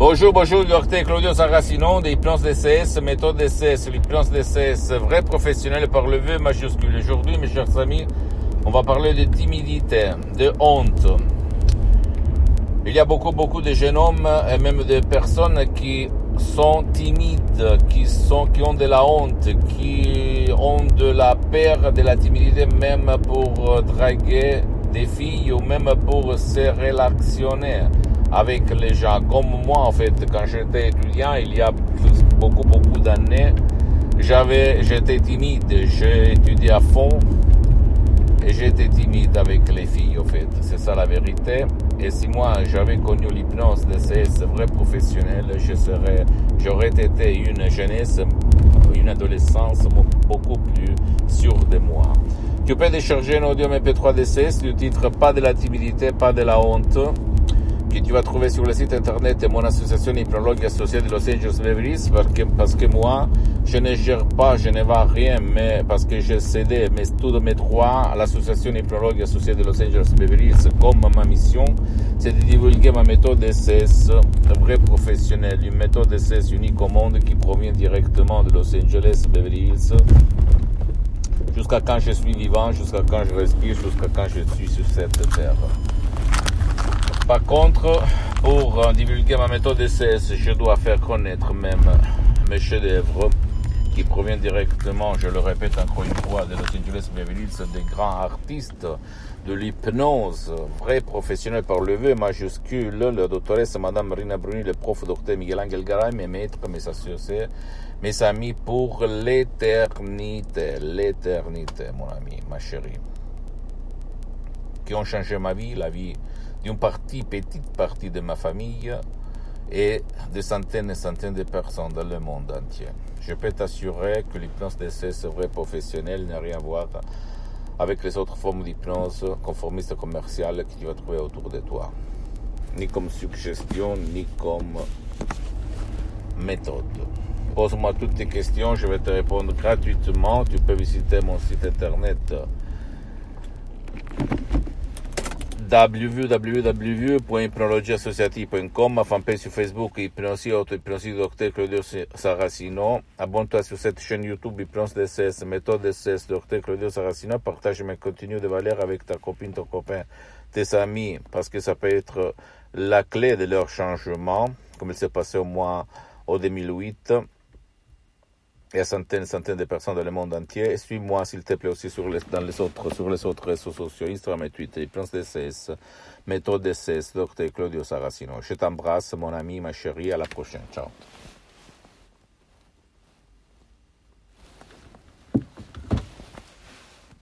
Bonjour, bonjour, docteur Claudio Saracino des plans DCS, méthode DCS, les plans DCS, vrai professionnel par le V majuscule. Aujourd'hui, mes chers amis, on va parler de timidité, de honte. Il y a beaucoup, beaucoup de jeunes hommes et même de personnes qui sont timides, qui sont, qui ont de la honte, qui ont de la peur, de la timidité même pour draguer des filles ou même pour se relationner avec les gens. Comme moi, en fait, quand j'étais étudiant, il y a beaucoup, beaucoup d'années, j'avais, j'étais timide, j'ai étudié à fond et j'étais timide avec les filles, en fait. C'est ça la vérité. Et si moi j'avais connu l'hypnose de ces vrais professionnels, je serais, j'aurais été une jeunesse, une adolescence beaucoup plus sûre de moi. Tu peux décharger un audio MP3 DCS du titre Pas de la timidité, pas de la honte que tu vas trouver sur le site internet de mon association hypnologue associée de Los Angeles Beverly parce que, parce que moi, je ne gère pas, je ne vends rien, mais parce que j'ai cédé mes, tous mes droits à l'association hypnologue associée de Los Angeles Beverly comme ma mission, c'est de divulguer ma méthode SS vrai professionnelle, une méthode SS unique au monde qui provient directement de Los Angeles Beverly Hills jusqu'à quand je suis vivant, jusqu'à quand je respire, jusqu'à quand je suis sur cette terre. Par contre, pour divulguer ma méthode DCS, je dois faire connaître même mes chefs-d'œuvre qui proviennent directement, je le répète encore une fois, de Los Angeles Beverly des grands artistes de l'hypnose, vrais professionnels par le V majuscule, le doctoresse Madame Marina Bruni, le prof docteur Miguel Angel Garay, mes maîtres, mes associés, mes amis pour l'éternité, l'éternité, mon ami, ma chérie, qui ont changé ma vie, la vie d'une partie, petite partie de ma famille et des centaines et centaines de personnes dans le monde entier. Je peux t'assurer que l'hypnose d'essai vrai professionnel n'a rien à voir avec les autres formes d'hypnose conformistes commerciales que tu vas trouver autour de toi. Ni comme suggestion, ni comme méthode. Pose-moi toutes tes questions, je vais te répondre gratuitement. Tu peux visiter mon site internet www.hypnologieassociative.com, fanpage sur Facebook, Hypnosie Auto, Hypnosie Docteur Claudio Saracino. Abonne-toi sur cette chaîne YouTube Hypnose DCS, méthode DCS, Docteur Claudio Saracino. Partage mes contenus de valeur avec ta copine, ton copain, tes amis, parce que ça peut être la clé de leur changement, comme il s'est passé au mois, au 2008 et à centaines et centaines de personnes dans le monde entier. Suis-moi, s'il te plaît, aussi sur les, dans les autres, réseaux sociaux, Instagram et Twitter, Prince DCS, Méthode DCS, Dr. Claudio Saracino. Je t'embrasse, mon ami, ma chérie, à la prochaine. Ciao.